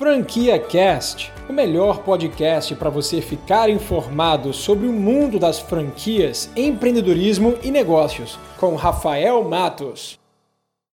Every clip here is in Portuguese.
Franquia Cast, o melhor podcast para você ficar informado sobre o mundo das franquias, empreendedorismo e negócios, com Rafael Matos.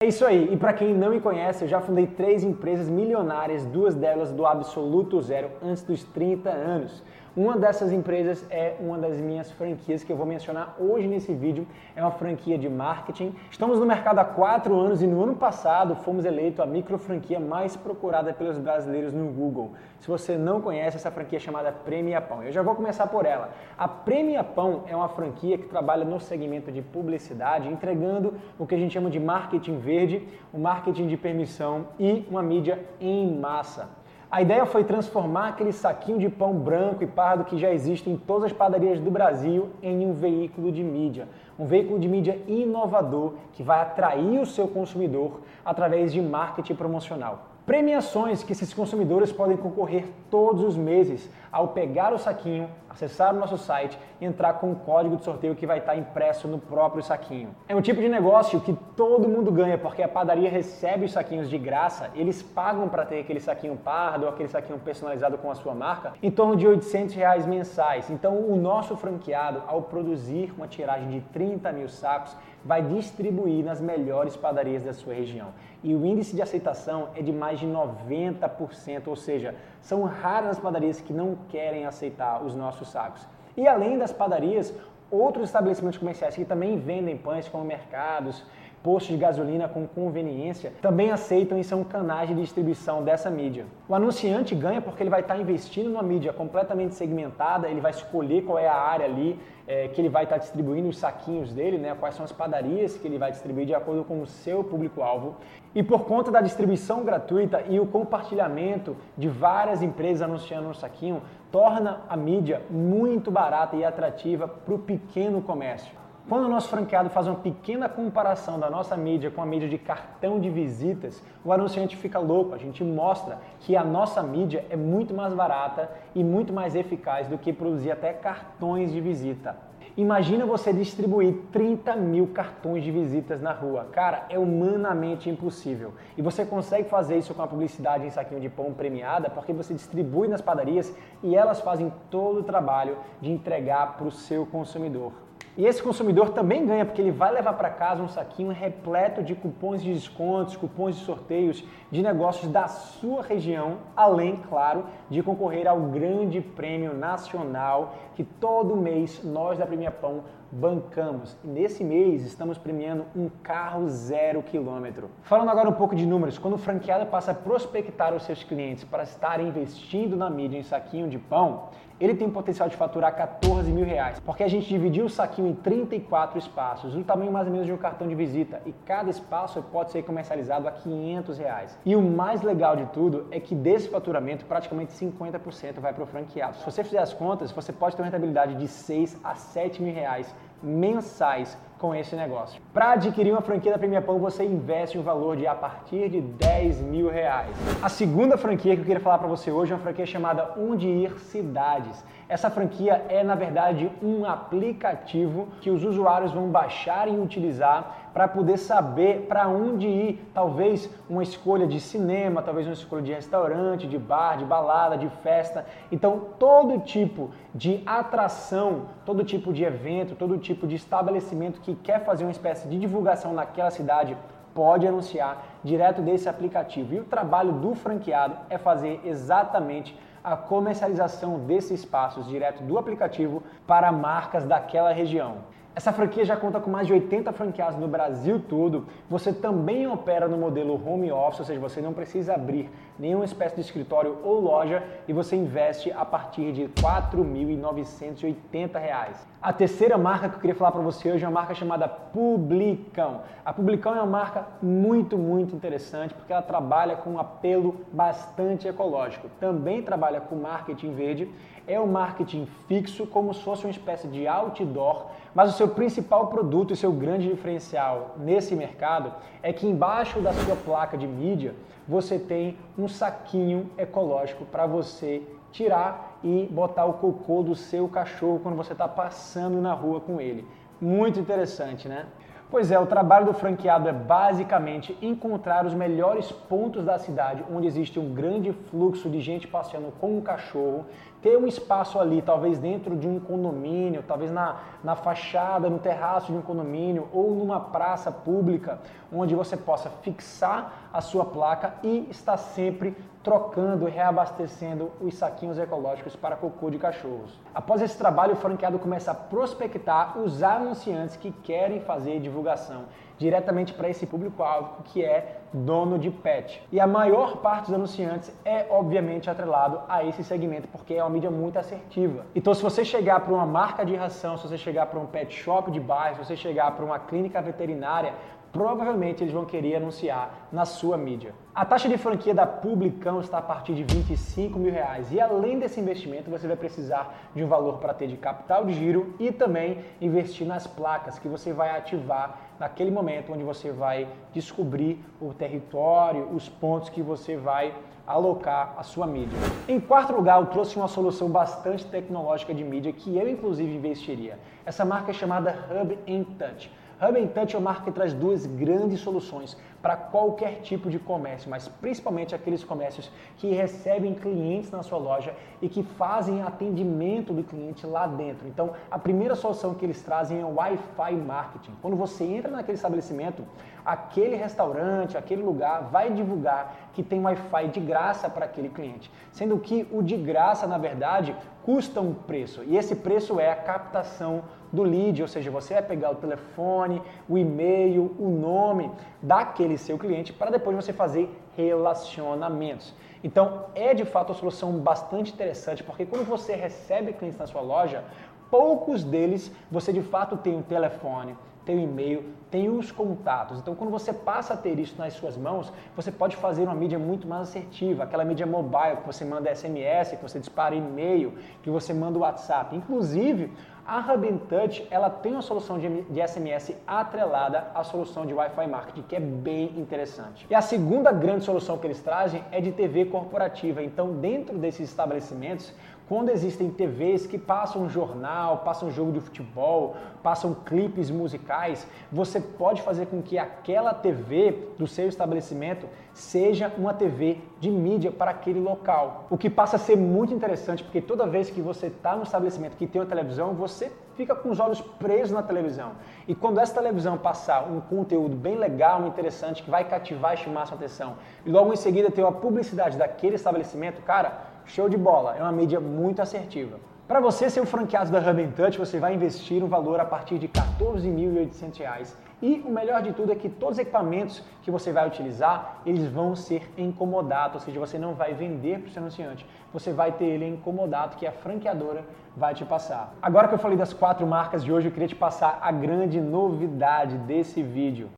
É isso aí, e para quem não me conhece, eu já fundei três empresas milionárias, duas delas do absoluto zero, antes dos 30 anos. Uma dessas empresas é uma das minhas franquias que eu vou mencionar hoje nesse vídeo. É uma franquia de marketing. Estamos no mercado há quatro anos e no ano passado fomos eleitos a micro franquia mais procurada pelos brasileiros no Google. Se você não conhece essa franquia é chamada Premia Pão, eu já vou começar por ela. A Premia Pão é uma franquia que trabalha no segmento de publicidade, entregando o que a gente chama de marketing verde, o marketing de permissão e uma mídia em massa. A ideia foi transformar aquele saquinho de pão branco e pardo que já existe em todas as padarias do Brasil em um veículo de mídia. Um veículo de mídia inovador que vai atrair o seu consumidor através de marketing promocional. Premiações que esses consumidores podem concorrer todos os meses ao pegar o saquinho, acessar o nosso site e entrar com o código de sorteio que vai estar impresso no próprio saquinho. É um tipo de negócio que todo mundo ganha, porque a padaria recebe os saquinhos de graça, eles pagam para ter aquele saquinho pardo aquele saquinho personalizado com a sua marca, em torno de 800 reais mensais. Então o nosso franqueado, ao produzir uma tiragem de 30 mil sacos, vai distribuir nas melhores padarias da sua região. E o índice de aceitação é de mais de 90%, ou seja, são raras as padarias que não querem aceitar os nossos sacos. E além das padarias, outros estabelecimentos comerciais que também vendem pães, como mercados, postos de gasolina com conveniência também aceitam e são canais de distribuição dessa mídia. O anunciante ganha porque ele vai estar investindo numa mídia completamente segmentada, ele vai escolher qual é a área ali é, que ele vai estar distribuindo os saquinhos dele, né, quais são as padarias que ele vai distribuir de acordo com o seu público-alvo. E por conta da distribuição gratuita e o compartilhamento de várias empresas anunciando no saquinho, torna a mídia muito barata e atrativa para o pequeno comércio. Quando o nosso franqueado faz uma pequena comparação da nossa mídia com a mídia de cartão de visitas, o anunciante fica louco. A gente mostra que a nossa mídia é muito mais barata e muito mais eficaz do que produzir até cartões de visita. Imagina você distribuir 30 mil cartões de visitas na rua. Cara, é humanamente impossível. E você consegue fazer isso com a publicidade em saquinho de pão premiada porque você distribui nas padarias e elas fazem todo o trabalho de entregar para o seu consumidor. E esse consumidor também ganha porque ele vai levar para casa um saquinho repleto de cupons de descontos, cupons de sorteios de negócios da sua região, além, claro, de concorrer ao grande prêmio nacional que todo mês nós da Premia Pão bancamos. E nesse mês estamos premiando um carro zero quilômetro. Falando agora um pouco de números, quando o franqueado passa a prospectar os seus clientes para estarem investindo na mídia em saquinho de pão, ele tem potencial de faturar 14 mil reais, porque a gente dividiu o saquinho em 34 espaços, o tamanho mais ou menos de um cartão de visita, e cada espaço pode ser comercializado a 500 reais. E o mais legal de tudo é que desse faturamento, praticamente 50% vai para o franqueado. Se você fizer as contas, você pode ter uma rentabilidade de 6 a 7 mil reais mensais com esse negócio. Para adquirir uma franquia da Premia Pão, você investe um valor de a partir de 10 mil reais. A segunda franquia que eu queria falar para você hoje é uma franquia chamada Onde Ir Cidades. Essa franquia é, na verdade, um aplicativo que os usuários vão baixar e utilizar para poder saber para onde ir. Talvez uma escolha de cinema, talvez uma escolha de restaurante, de bar, de balada, de festa. Então, todo tipo de atração, todo tipo de evento, todo tipo de estabelecimento que quer fazer uma espécie de divulgação naquela cidade pode anunciar direto desse aplicativo. E o trabalho do franqueado é fazer exatamente a comercialização desses espaços direto do aplicativo para marcas daquela região. Essa franquia já conta com mais de 80 franqueados no Brasil todo. Você também opera no modelo home office, ou seja, você não precisa abrir nenhuma espécie de escritório ou loja e você investe a partir de R$ 4.980. A terceira marca que eu queria falar para você hoje é uma marca chamada Publicão. A Publicão é uma marca muito, muito interessante porque ela trabalha com um apelo bastante ecológico. Também trabalha com marketing verde. É um marketing fixo, como se fosse uma espécie de outdoor mas o seu principal produto e seu grande diferencial nesse mercado é que embaixo da sua placa de mídia você tem um saquinho ecológico para você tirar e botar o cocô do seu cachorro quando você está passando na rua com ele. Muito interessante, né? Pois é, o trabalho do franqueado é basicamente encontrar os melhores pontos da cidade onde existe um grande fluxo de gente passeando com um cachorro, ter um espaço ali, talvez dentro de um condomínio, talvez na, na fachada, no terraço de um condomínio ou numa praça pública, onde você possa fixar a sua placa e estar sempre trocando e reabastecendo os saquinhos ecológicos para cocô de cachorros. Após esse trabalho, o franqueado começa a prospectar os anunciantes que querem fazer divulgação diretamente para esse público-alvo que é dono de pet. E a maior parte dos anunciantes é obviamente atrelado a esse segmento, porque é uma mídia muito assertiva. Então, se você chegar para uma marca de ração, se você chegar para um pet shop de bairro, se você chegar para uma clínica veterinária, provavelmente eles vão querer anunciar na sua mídia. A taxa de franquia da Publicão está a partir de 25 mil reais e além desse investimento você vai precisar de um valor para ter de capital de giro e também investir nas placas que você vai ativar naquele momento onde você vai descobrir o território, os pontos que você vai alocar a sua mídia. Em quarto lugar, eu trouxe uma solução bastante tecnológica de mídia que eu inclusive investiria. Essa marca é chamada Hub in Touch. Hub Touch é que traz duas grandes soluções para qualquer tipo de comércio, mas principalmente aqueles comércios que recebem clientes na sua loja e que fazem atendimento do cliente lá dentro. Então, a primeira solução que eles trazem é o Wi-Fi Marketing. Quando você entra naquele estabelecimento, aquele restaurante, aquele lugar vai divulgar que tem Wi-Fi de graça para aquele cliente, sendo que o de graça, na verdade, custa um preço e esse preço é a captação do lead, ou seja, você vai pegar o telefone, o e-mail, o nome daquele seu cliente para depois você fazer relacionamentos. Então, é de fato uma solução bastante interessante, porque quando você recebe clientes na sua loja, poucos deles você de fato tem um telefone, tem o um e-mail, tem os contatos. Então, quando você passa a ter isso nas suas mãos, você pode fazer uma mídia muito mais assertiva, aquela mídia mobile que você manda SMS, que você dispara e-mail, que você manda WhatsApp. Inclusive, a Hub Touch ela tem uma solução de, de SMS atrelada à solução de Wi-Fi Marketing, que é bem interessante. E a segunda grande solução que eles trazem é de TV corporativa. Então, dentro desses estabelecimentos, quando existem TVs que passam jornal, passam jogo de futebol, passam clipes musicais, você pode fazer com que aquela TV do seu estabelecimento seja uma TV de mídia para aquele local. O que passa a ser muito interessante, porque toda vez que você está no estabelecimento que tem uma televisão, você fica com os olhos presos na televisão. E quando essa televisão passar um conteúdo bem legal, interessante, que vai cativar e chamar sua atenção, e logo em seguida ter uma publicidade daquele estabelecimento, cara, Show de bola, é uma mídia muito assertiva. Para você ser o franqueado da Hub Touch, você vai investir um valor a partir de R$ 14.800. E o melhor de tudo é que todos os equipamentos que você vai utilizar, eles vão ser encomodados, ou seja, você não vai vender para o seu anunciante, você vai ter ele encomodado que a franqueadora vai te passar. Agora que eu falei das quatro marcas de hoje, eu queria te passar a grande novidade desse vídeo.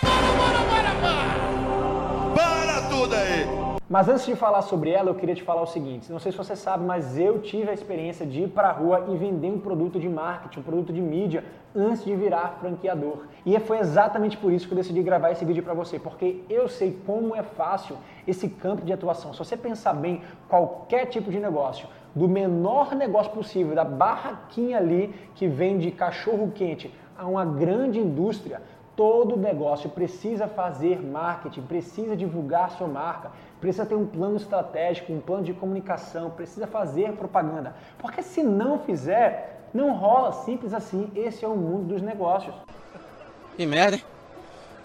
Para, para, para, para! Para tudo aí! Mas antes de falar sobre ela, eu queria te falar o seguinte: não sei se você sabe, mas eu tive a experiência de ir para a rua e vender um produto de marketing, um produto de mídia, antes de virar franqueador. E foi exatamente por isso que eu decidi gravar esse vídeo para você, porque eu sei como é fácil esse campo de atuação. Se você pensar bem, qualquer tipo de negócio, do menor negócio possível, da barraquinha ali que vende cachorro quente, a uma grande indústria, todo negócio precisa fazer marketing, precisa divulgar sua marca, precisa ter um plano estratégico, um plano de comunicação, precisa fazer propaganda. Porque se não fizer, não rola simples assim. Esse é o mundo dos negócios. Que merda, hein?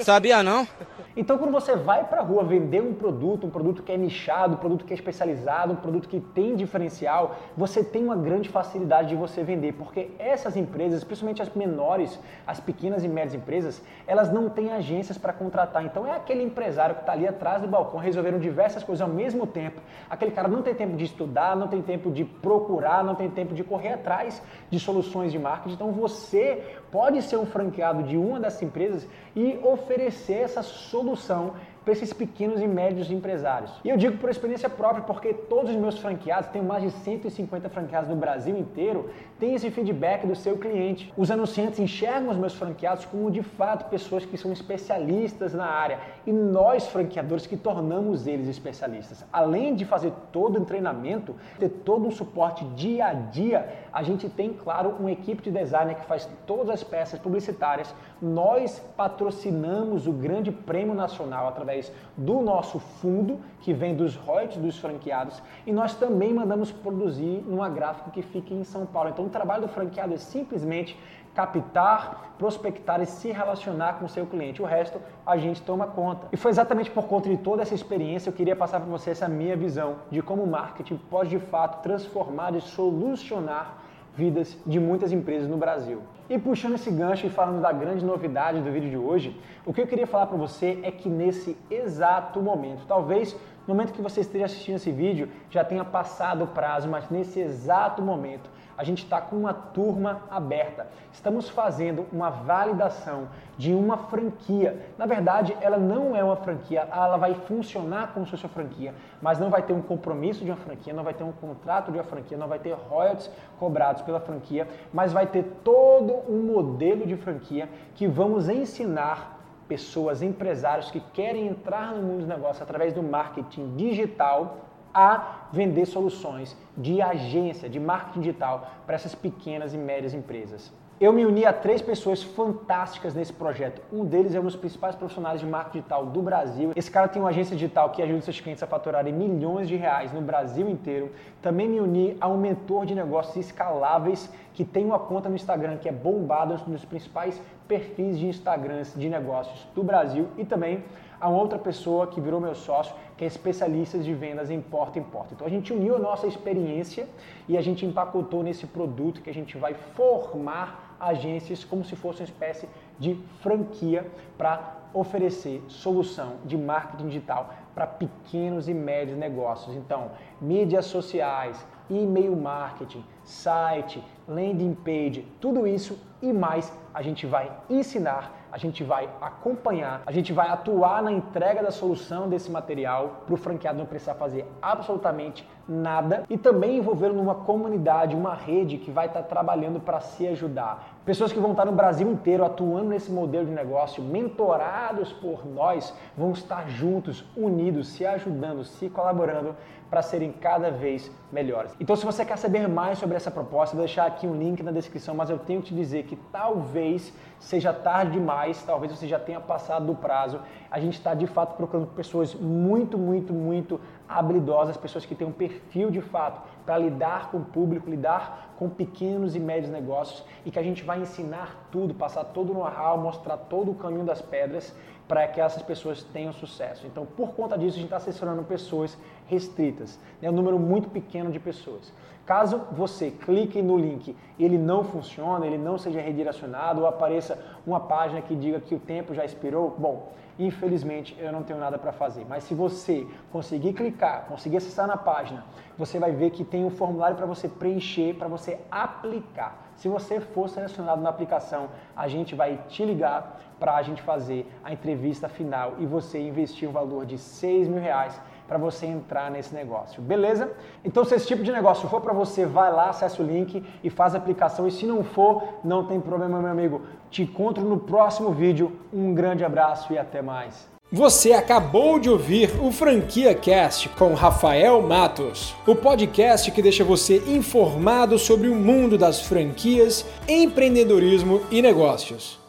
Sabia não? Então, quando você vai para a rua vender um produto, um produto que é nichado, um produto que é especializado, um produto que tem diferencial, você tem uma grande facilidade de você vender, porque essas empresas, principalmente as menores, as pequenas e médias empresas, elas não têm agências para contratar. Então, é aquele empresário que está ali atrás do balcão resolvendo diversas coisas ao mesmo tempo. Aquele cara não tem tempo de estudar, não tem tempo de procurar, não tem tempo de correr atrás de soluções de marketing. Então, você pode ser um franqueado de uma dessas empresas e oferecer essa solução para esses pequenos e médios empresários. E eu digo por experiência própria, porque todos os meus franqueados, tenho mais de 150 franqueados no Brasil inteiro, têm esse feedback do seu cliente. Os anunciantes enxergam os meus franqueados como de fato pessoas que são especialistas na área e nós franqueadores que tornamos eles especialistas. Além de fazer todo o treinamento, ter todo um suporte dia a dia, a gente tem, claro, uma equipe de designer que faz todas as peças publicitárias. Nós patrocinamos o Grande Prêmio Nacional através do nosso fundo, que vem dos royalties dos franqueados, e nós também mandamos produzir numa gráfica que fica em São Paulo. Então, o trabalho do franqueado é simplesmente captar, prospectar e se relacionar com o seu cliente. O resto a gente toma conta. E foi exatamente por conta de toda essa experiência eu queria passar para você essa minha visão de como o marketing pode de fato transformar e solucionar vidas de muitas empresas no Brasil. E puxando esse gancho e falando da grande novidade do vídeo de hoje, o que eu queria falar para você é que nesse exato momento, talvez no momento que você esteja assistindo esse vídeo já tenha passado o prazo, mas nesse exato momento a gente está com uma turma aberta. Estamos fazendo uma validação de uma franquia. Na verdade, ela não é uma franquia, ela vai funcionar como se fosse uma franquia, mas não vai ter um compromisso de uma franquia, não vai ter um contrato de uma franquia, não vai ter royalties cobrados pela franquia, mas vai ter todo um modelo de franquia que vamos ensinar pessoas, empresários que querem entrar no mundo dos negócios através do marketing digital a vender soluções de agência, de marketing digital para essas pequenas e médias empresas. Eu me uni a três pessoas fantásticas nesse projeto. Um deles é um dos principais profissionais de marketing digital do Brasil. Esse cara tem uma agência digital que ajuda seus clientes a faturarem milhões de reais no Brasil inteiro. Também me uni a um mentor de negócios escaláveis que tem uma conta no Instagram que é bombado, um dos principais perfis de Instagrams de negócios do Brasil. E também a outra pessoa que virou meu sócio, que é especialista de vendas em porta em porta. Então a gente uniu a nossa experiência e a gente empacotou nesse produto que a gente vai formar agências como se fosse uma espécie de franquia para oferecer solução de marketing digital para pequenos e médios negócios. Então, mídias sociais, e-mail marketing, site, landing page, tudo isso e mais a gente vai ensinar, a gente vai acompanhar, a gente vai atuar na entrega da solução desse material para o franqueado não precisar fazer absolutamente nada e também envolvê-lo numa comunidade, uma rede que vai estar trabalhando para se ajudar. Pessoas que vão estar no Brasil inteiro atuando nesse modelo de negócio, mentorados por nós, vão estar juntos, unidos, se ajudando, se colaborando para serem cada vez melhores. Então, se você quer saber mais sobre essa proposta, vou deixar aqui um link na descrição, mas eu tenho que te dizer que talvez seja tarde demais, talvez você já tenha passado do prazo. A gente está de fato procurando pessoas muito, muito, muito habilidosas, pessoas que têm um perfil de fato para lidar com o público, lidar com pequenos e médios negócios e que a gente vai ensinar tudo, passar todo o know-how, mostrar todo o caminho das pedras para que essas pessoas tenham sucesso. Então, por conta disso, a gente está assessorando pessoas restritas, né? um número muito pequeno de pessoas. Caso você clique no link e ele não funcione, ele não seja redirecionado ou apareça uma página que diga que o tempo já expirou, bom, infelizmente eu não tenho nada para fazer. Mas se você conseguir clicar, conseguir acessar na página, você vai ver que tem um formulário para você preencher, para você aplicar. Se você for selecionado na aplicação, a gente vai te ligar para a gente fazer a entrevista final e você investir um valor de 6 mil reais para você entrar nesse negócio, beleza? Então, se esse tipo de negócio for para você, vai lá, acessa o link e faz a aplicação. E se não for, não tem problema, meu amigo. Te encontro no próximo vídeo. Um grande abraço e até mais. Você acabou de ouvir o Franquia Cast com Rafael Matos, o podcast que deixa você informado sobre o mundo das franquias, empreendedorismo e negócios.